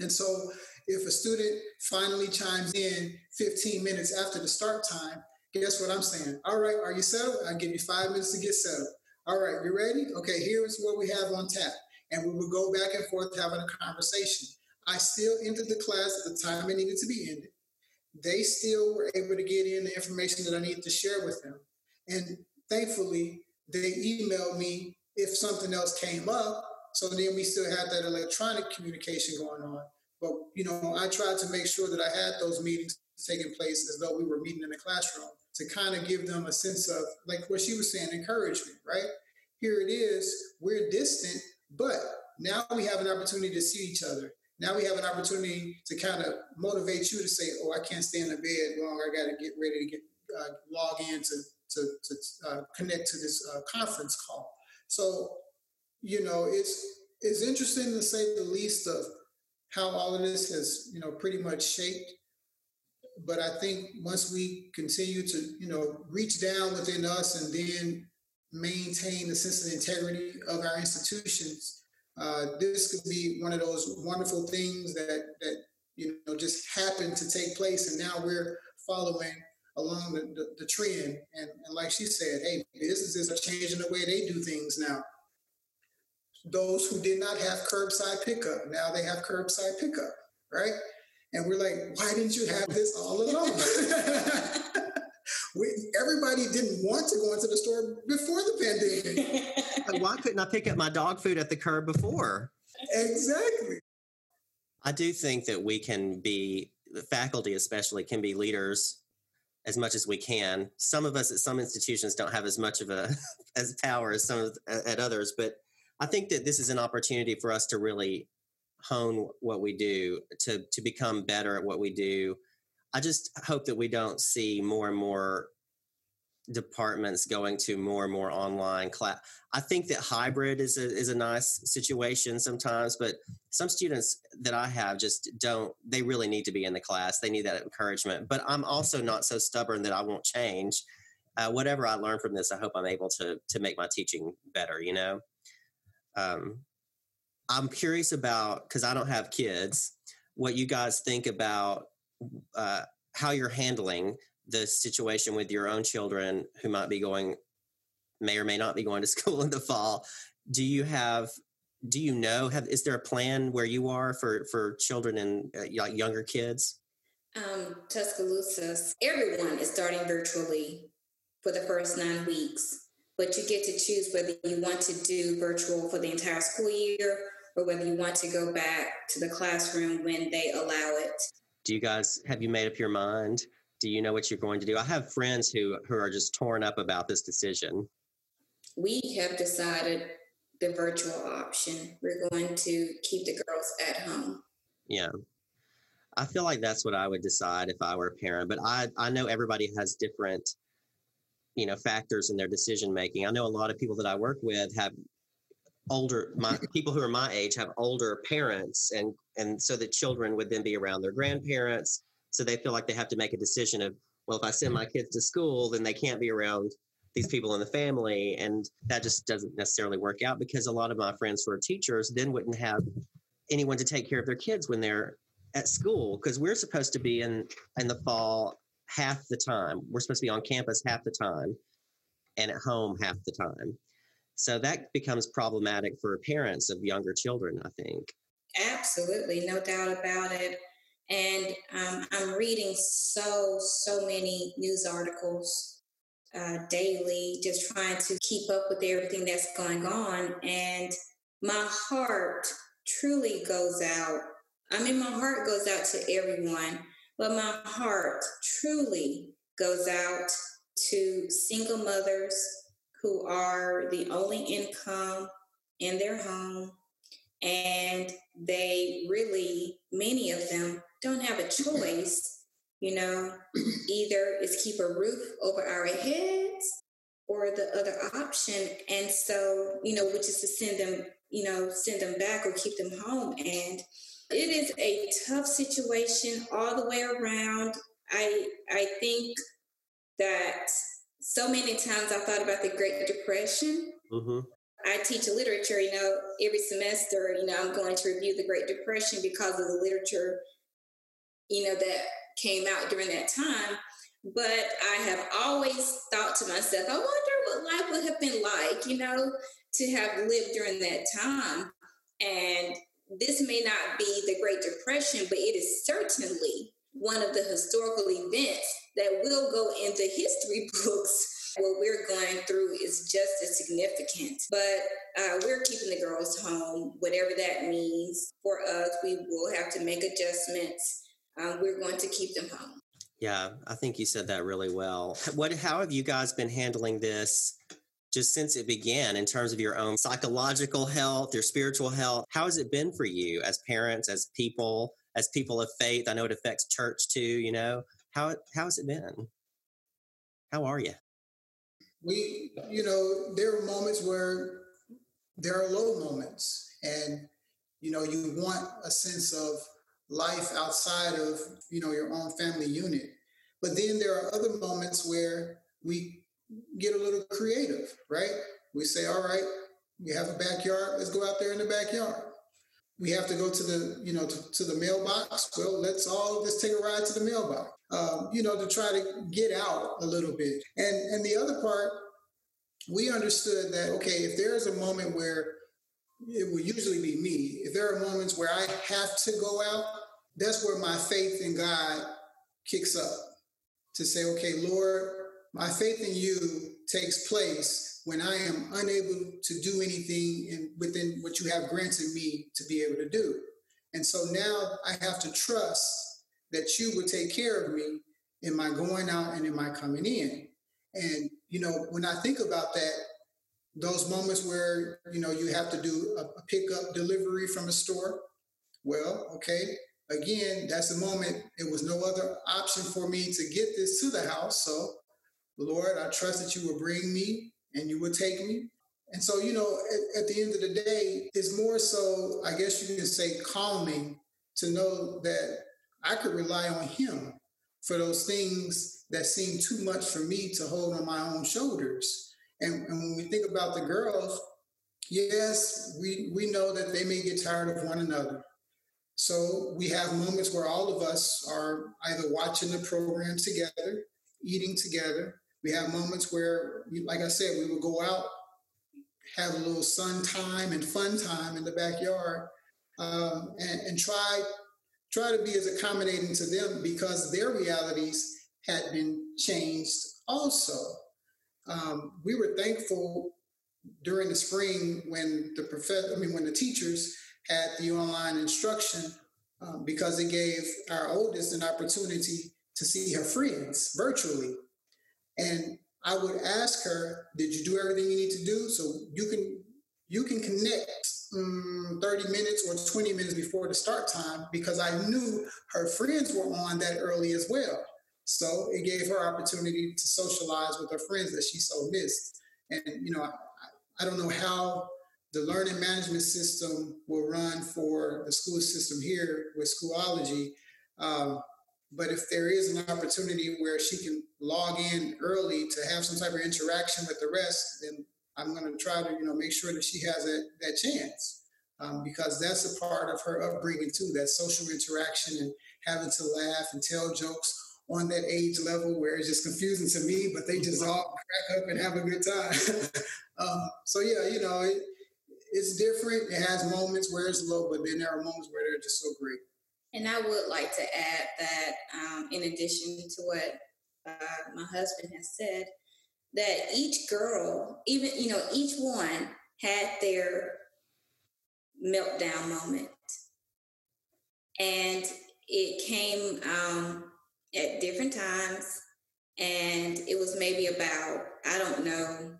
Speaker 3: And so if a student finally chimes in 15 minutes after the start time, guess what I'm saying? All right, are you settled? I'll give you five minutes to get settled. All right, you ready? Okay, here's what we have on tap. And we would go back and forth having a conversation. I still entered the class at the time it needed to be ended. They still were able to get in the information that I needed to share with them. And thankfully, they emailed me if something else came up. So then we still had that electronic communication going on. But you know, I tried to make sure that I had those meetings taking place as though we were meeting in the classroom to kind of give them a sense of like what she was saying, encouragement, right? Here it is, we're distant, but now we have an opportunity to see each other. Now we have an opportunity to kind of motivate you to say, "Oh, I can't stay in the bed long. I got to get ready to get uh, log in to to, to uh, connect to this uh, conference call." So, you know, it's it's interesting to say the least of how all of this has, you know, pretty much shaped. But I think once we continue to, you know, reach down within us and then maintain the sense of integrity of our institutions, uh, this could be one of those wonderful things that that you know just happened to take place, and now we're following along the, the, the trend. And, and like she said, hey, businesses are changing the way they do things now those who did not have curbside pickup. Now they have curbside pickup, right? And we're like, why didn't you have this all along? *laughs* we, everybody didn't want to go into the store before the pandemic. *laughs*
Speaker 1: like, why couldn't I pick up my dog food at the curb before?
Speaker 3: Exactly.
Speaker 1: I do think that we can be, the faculty especially, can be leaders as much as we can. Some of us at some institutions don't have as much of a *laughs* as power as some of, at others, but I think that this is an opportunity for us to really hone what we do, to to become better at what we do. I just hope that we don't see more and more departments going to more and more online class. I think that hybrid is a is a nice situation sometimes, but some students that I have just don't. They really need to be in the class. They need that encouragement. But I'm also not so stubborn that I won't change. Uh, whatever I learn from this, I hope I'm able to to make my teaching better. You know. Um, I'm curious about because I don't have kids. What you guys think about uh, how you're handling the situation with your own children who might be going, may or may not be going to *laughs* school in the fall. Do you have? Do you know? Have is there a plan where you are for for children and uh, younger kids?
Speaker 5: Um, Tuscaloosa, everyone is starting virtually for the first nine weeks but you get to choose whether you want to do virtual for the entire school year or whether you want to go back to the classroom when they allow it.
Speaker 1: Do you guys have you made up your mind Do you know what you're going to do? I have friends who who are just torn up about this decision.
Speaker 5: We have decided the virtual option. We're going to keep the girls at home.
Speaker 1: Yeah. I feel like that's what I would decide if I were a parent, but I I know everybody has different you know factors in their decision making. I know a lot of people that I work with have older my people who are my age have older parents and and so the children would then be around their grandparents so they feel like they have to make a decision of well if i send my kids to school then they can't be around these people in the family and that just doesn't necessarily work out because a lot of my friends who are teachers then wouldn't have anyone to take care of their kids when they're at school because we're supposed to be in in the fall half the time we're supposed to be on campus half the time and at home half the time so that becomes problematic for parents of younger children, I think.
Speaker 5: Absolutely, no doubt about it. And um, I'm reading so, so many news articles uh, daily, just trying to keep up with everything that's going on. And my heart truly goes out. I mean, my heart goes out to everyone, but my heart truly goes out to single mothers, who are the only income in their home. And they really, many of them, don't have a choice. You know, *clears throat* either is keep a roof over our heads or the other option. And so, you know, which is to send them, you know, send them back or keep them home. And it is a tough situation all the way around. I I think that so many times I thought about the Great Depression. Mm-hmm. I teach literature, you know, every semester, you know, I'm going to review the Great Depression because of the literature, you know, that came out during that time. But I have always thought to myself, I wonder what life would have been like, you know, to have lived during that time. And this may not be the Great Depression, but it is certainly one of the historical events that will go into history *laughs* books. What we're going through is just as significant, but uh, we're keeping the girls home, whatever that means. For us, we will have to make adjustments. Um, we're going to keep them home.
Speaker 1: Yeah, I think you said that really well. What? How have you guys been handling this? Just since it began, in terms of your own psychological health, your spiritual health, how has it been for you as parents, as people, as people of faith? I know it affects church too, you know. How how has it been? How are you?
Speaker 3: We, you know, there are moments where there are low moments, and you know, you want a sense of life outside of you know your own family unit. But then there are other moments where we get a little creative, right? We say, all right, we have a backyard, let's go out there in the backyard. We have to go to the you know to, to the mailbox. Well let's all just take a ride to the mailbox um, you know to try to get out a little bit. And and the other part we understood that okay if there's a moment where it will usually be me. If there are moments where i have to go out that's where my faith in god kicks up to say okay lord my faith in you takes place when I am unable to do anything in, within what you have granted me to be able to do. And so now I have to trust that you will take care of me in my going out and in my coming in. And, you know, when I think about that, those moments where, you know, you have to do a, a pickup delivery from a store, well, okay, again, that's the moment. It was no other option for me to get this to the house. So, Lord, I trust that you will bring me and you will take me. And so, you know, at, at, the end of the day, it's more so, I guess you can say, calming to know that I could rely on Him for those things that seem too much for me to hold on my own shoulders. And, and when we think about the girls, yes, we, we know that they may get tired of one another. So we have moments where all of us are either watching the program together, eating together, we have moments where, like I said, we would go out, have a little sun time and fun time in the backyard, um, and, and try try to be as accommodating to them because their realities had been changed also. Um, we were thankful during the spring when the professor, I mean, when the teachers had the online instruction um, because it gave our oldest an opportunity to see her friends virtually. And I would ask her, "Did you do everything you need to do so you can you can connect um, 30 minutes or 20 minutes before the start time?" Because I knew her friends were on that early as well. So it gave her opportunity to socialize with her friends that she so missed. And you know, I, I don't know how the learning management system will run for the school system here with Schoology. Um, but if there is an opportunity where she can log in early to have some type of interaction with the rest, then I'm going to try to, you know, make sure that she has that, that chance um, because that's a part of her upbringing too, that social interaction and having to laugh and tell jokes on that age level where it's just confusing to me, but they just all *laughs* crack up and have a good time. *laughs* um, so yeah, you know, it, it's different. It has moments where it's low, but then there are moments where they're just so great.
Speaker 5: And I would like to add that, um, in addition to what uh, my husband has said, that each girl, even, you know, each one had their meltdown moment. And it came um, at different times. And it was maybe about, I don't know,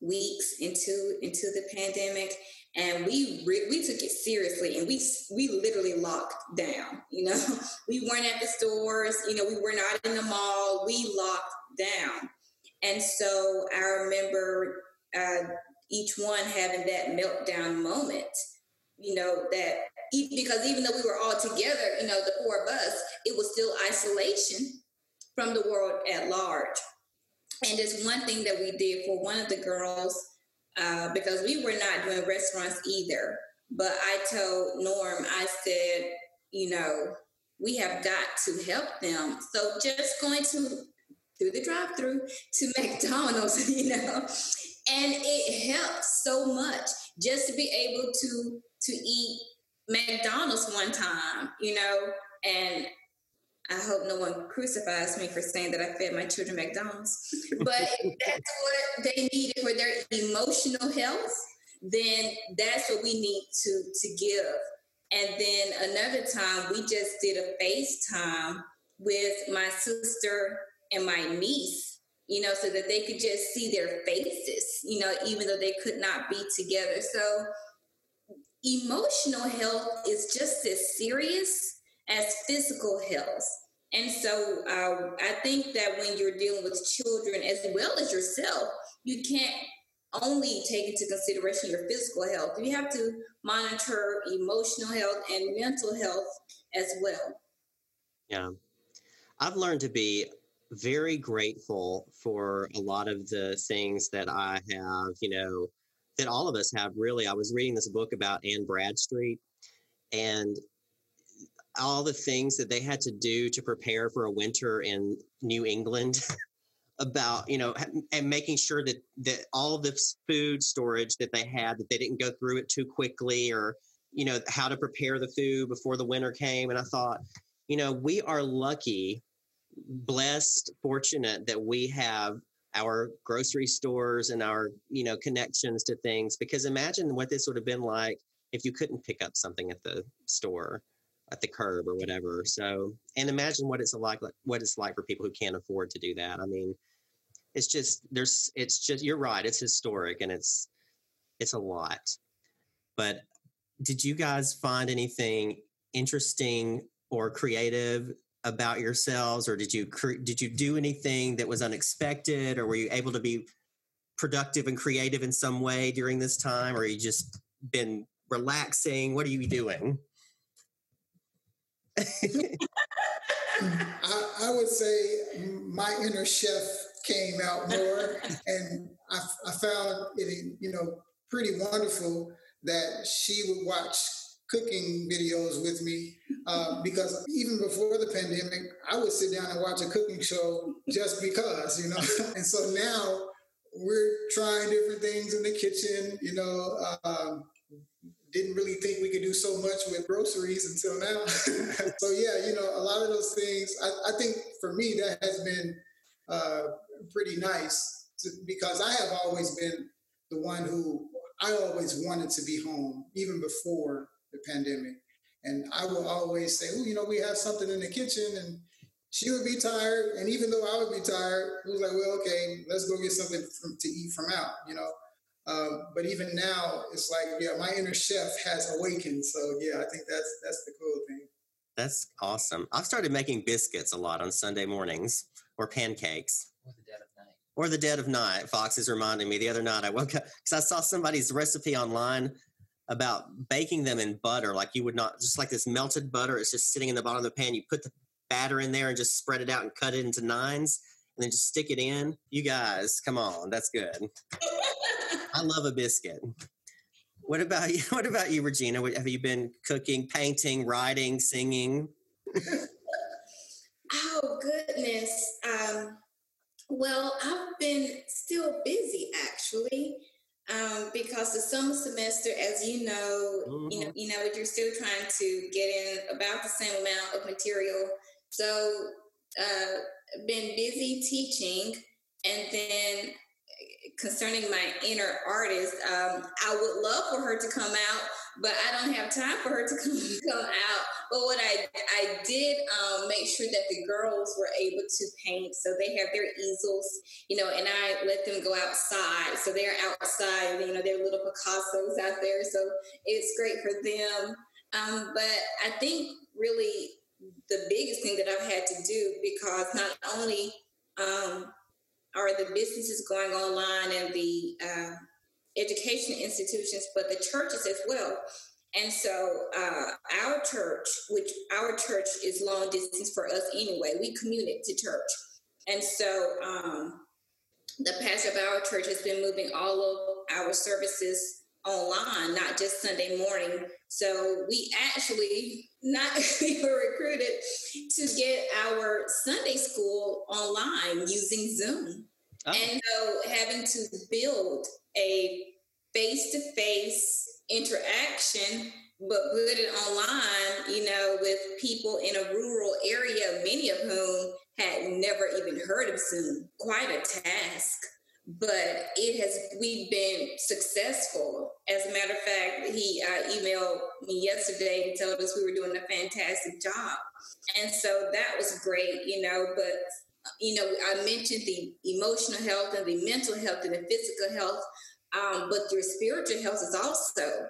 Speaker 5: weeks into into the pandemic and we re- we took it seriously and we we literally locked down you know? *laughs* We weren't at the stores you know we were not in the mall we locked down. And so i remember uh, each one having that meltdown moment you know that because even though we were all together you know the four of us it was still isolation from the world at large and it's one thing that we did for one of the girls uh, because we were not doing restaurants either. But I told Norm, I said, you know, we have got to help them. So just going to through the drive-through to *laughs* McDonald's, *laughs* you know, and it helped so much just to be able to to eat McDonald's one time, you know, and I hope no one crucifies me for saying that I fed my children McDonald's. *laughs* But if that's what they needed for their emotional health, then that's what we need to to give. And then another time we just did a FaceTime with my sister and my niece, you know, so that they could just see their faces, you know, even though they could not be together. So emotional health is just as serious as physical health. And so uh, I think that when you're dealing with children as well as yourself, you can't only take into consideration your physical health. You have to monitor emotional health and mental health as well.
Speaker 1: Yeah. I've learned to be very grateful for a lot of the things that I have, you know, that all of us have really. I was reading this book about Anne Bradstreet, and all the things that they had to do to prepare for a winter in New England *laughs* about you know and making sure that that all the food storage that they had that they didn't go through it too quickly or you know how to prepare the food before the winter came. And I thought you know we are lucky blessed fortunate that we have our grocery stores and our you know connections to things. Because imagine what this would have been like if you couldn't pick up something at the store at the curb or whatever. So, and imagine what it's like, what it's like for people who can't afford to do that. I mean, it's just there's, it's just you're right. It's historic and it's it's a lot. But did you guys find anything interesting or creative about yourselves, or did you did you do anything that was unexpected, or were you able to be productive and creative in some way during this time, or you just been relaxing? What are you doing? *laughs*
Speaker 3: I, I, would say my inner chef came out more, and I, I found it, you know, pretty wonderful that she would watch cooking videos with me uh, because even before the pandemic, I would sit down and watch a cooking show just because, you know. *laughs* and so now we're trying different things in the kitchen, you know. Um, didn't really think we could do so much with groceries until now. *laughs* so yeah, you know, a lot of those things. I, I think for me that has been uh, pretty nice to, because I have always been the one who I always wanted to be home even before the pandemic, and I will always say, "Oh, you know, we have something in the kitchen," and she would be tired, and even though I would be tired, it was like, well, okay, let's go get something from, to eat from out, you know. Um, but even now, it's like, yeah, my inner chef has awakened. So yeah, I think that's that's the cool thing.
Speaker 1: That's awesome. I've started making biscuits a lot on Sunday mornings or pancakes.
Speaker 4: Or the dead of night.
Speaker 1: Or the dead of night. Fox is reminding me the other night I woke up because I saw somebody's recipe online about baking them in butter, like you would not just like this melted butter. It's just sitting in the bottom of the pan. You put the batter in there and just spread it out and cut it into nines and then just stick it in. You guys, come on, that's good. *laughs* I love a biscuit. What about you? *laughs* What about you, Regina? Have you been cooking, painting, writing, singing? *laughs*
Speaker 5: Oh goodness. Um, well, I've been still busy actually. Um, because the summer semester, as you know, you know, you know, you're still trying to get in about the same amount of material. So, uh, been busy teaching, and then concerning my inner artist, um, I would love for her to come out, but I don't have time for her to *laughs* come come out. But what I I did um, make sure that the girls were able to paint, so they have their easels, you know, and I let them go outside, so they're outside, you know, their little Picasso's out there, so it's great for them. Um, but I think really the biggest thing that I've had to do because not only um, the businesses going online and the uh, education institutions, but the churches as well. And so, uh, our church, which our church is long distance for us anyway, we commute to church. And so, um, the pastor of our church has been moving all of our services online, not just Sunday morning. So we actually not *laughs* we were recruited to get our Sunday school online using Zoom.
Speaker 1: Oh.
Speaker 5: And so having to build a face-to-face interaction but put it online, you know, with people in a rural area, many of whom had never even heard of Zoom. Quite a task but it has we've been successful as a matter of fact he uh, emailed me yesterday and told us we were doing a fantastic job and so that was great you know but you know i mentioned the emotional health and the mental health and the physical health um, but your spiritual health is also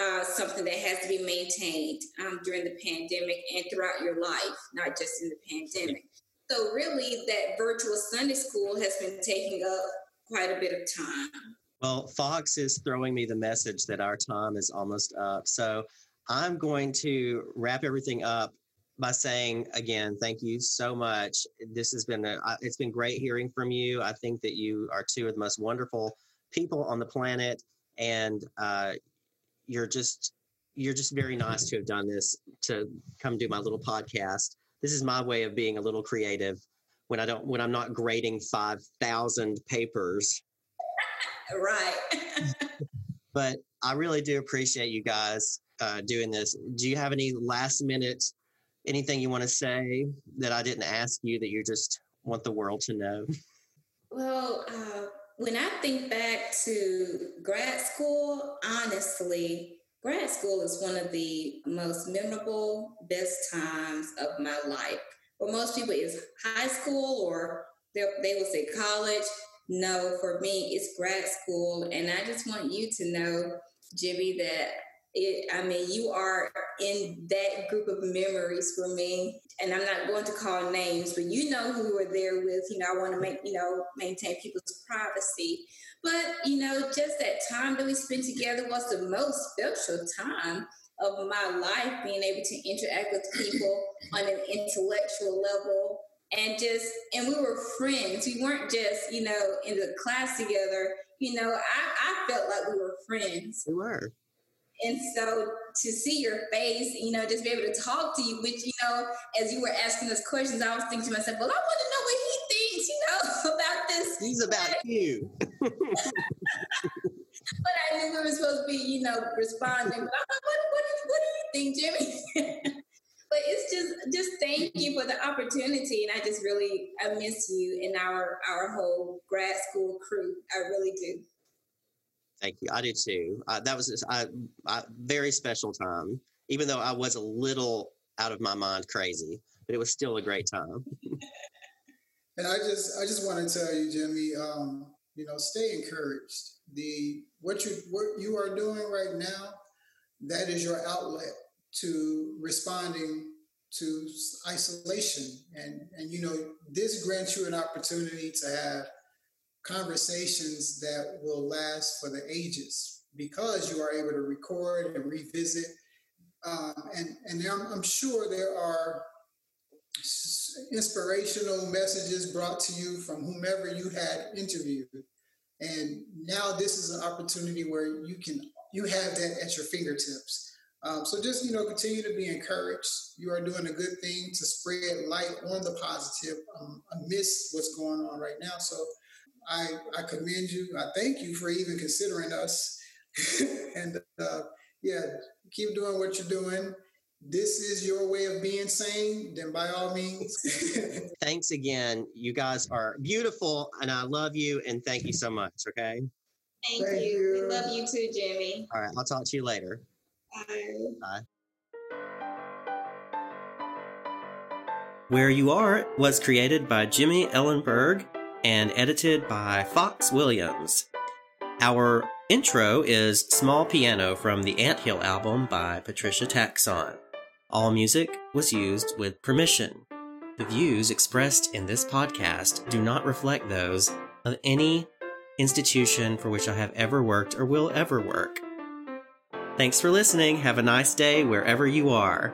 Speaker 5: uh, something that has to be maintained um, during the pandemic and throughout your life not just in the pandemic so really that virtual sunday school has been taking up quite a bit of time.
Speaker 1: Well, Fox is throwing me the message that our time is almost up. So I'm going to wrap everything up by saying again, thank you so much. This has been a, it's been great hearing from you. I think that you are two of the most wonderful people on the planet, and uh, you're just you're just very nice to have done this to come do my little podcast. This is my way of being a little creative when I don't when I'm not grading five thousand papers *laughs*
Speaker 5: Right. *laughs*
Speaker 1: but I really do appreciate you guys uh, doing this. Do you have any last minute anything you want to say that I didn't ask you that you just want the world to know?
Speaker 5: well, uh, when I think back to grad school, honestly, grad school is one of the most memorable, best times of my life. For most people, it's high school or they, they will say college. No, for me, it's grad school. And I just want you to know, Jimmy, that it, I mean, you are in that group of memories for me. And I'm not going to call names, but you know who were there with, you know, I want to make, you know, maintain people's privacy. But, you know, just that time that we spent together was the most special time of my life, being able to interact with people *laughs* on an intellectual level and just and we were friends we weren't just you know in the class together you know i, I felt like we were friends
Speaker 1: We were.
Speaker 5: And so to see your face you know just be able to talk to you which you know as you were asking those questions i was thinking to myself well i want to know what he thinks you know *laughs* about this
Speaker 1: He's about you. *laughs*
Speaker 5: but i knew we were supposed to be you know responding but i'm like what, what, what do you think jimmy? *laughs* But it's just just thank you for the opportunity and i just really i miss you and our our whole grad school crew. I really do
Speaker 1: Thank you. I do too. Uh, that was a I, I, very special time, even though I was a little out of my mind crazy. but it was still a great time. *laughs*
Speaker 3: and I just I just want to tell you, Jimmy, um, you know, stay encouraged. The what you what you are doing right now, that is your outlet to responding to isolation and and you know this grants you an opportunity to have conversations that will last for the ages because you are able to record and revisit um, and and I'm, I'm sure there are inspirational messages brought to you from whomever you had interviewed and now this is an opportunity where you can you have that at your fingertips um, so just you know, continue to be encouraged. You are doing a good thing to spread light on the positive um, amidst what's going on right now. So I I commend you. I thank you for even considering us. *laughs* and uh, yeah, keep doing what you're doing. This is your way of being sane. Then by all means. *laughs*
Speaker 1: Thanks again. You guys are beautiful, and I love you. And thank you so much. Okay.
Speaker 5: Thank, thank you. you. We love you too, Jimmy.
Speaker 1: All right. I'll talk to you later.
Speaker 5: Bye.
Speaker 1: Bye. Where You Are was created by Jimmy Ellenberg and edited by Fox Williams. Our intro is Small Piano from the Anthill album by Patricia Taxxon. All music was used with permission. The views expressed in this podcast do not reflect those of any institution for which I have ever worked or will ever work. Thanks for listening. Have a nice day wherever you are.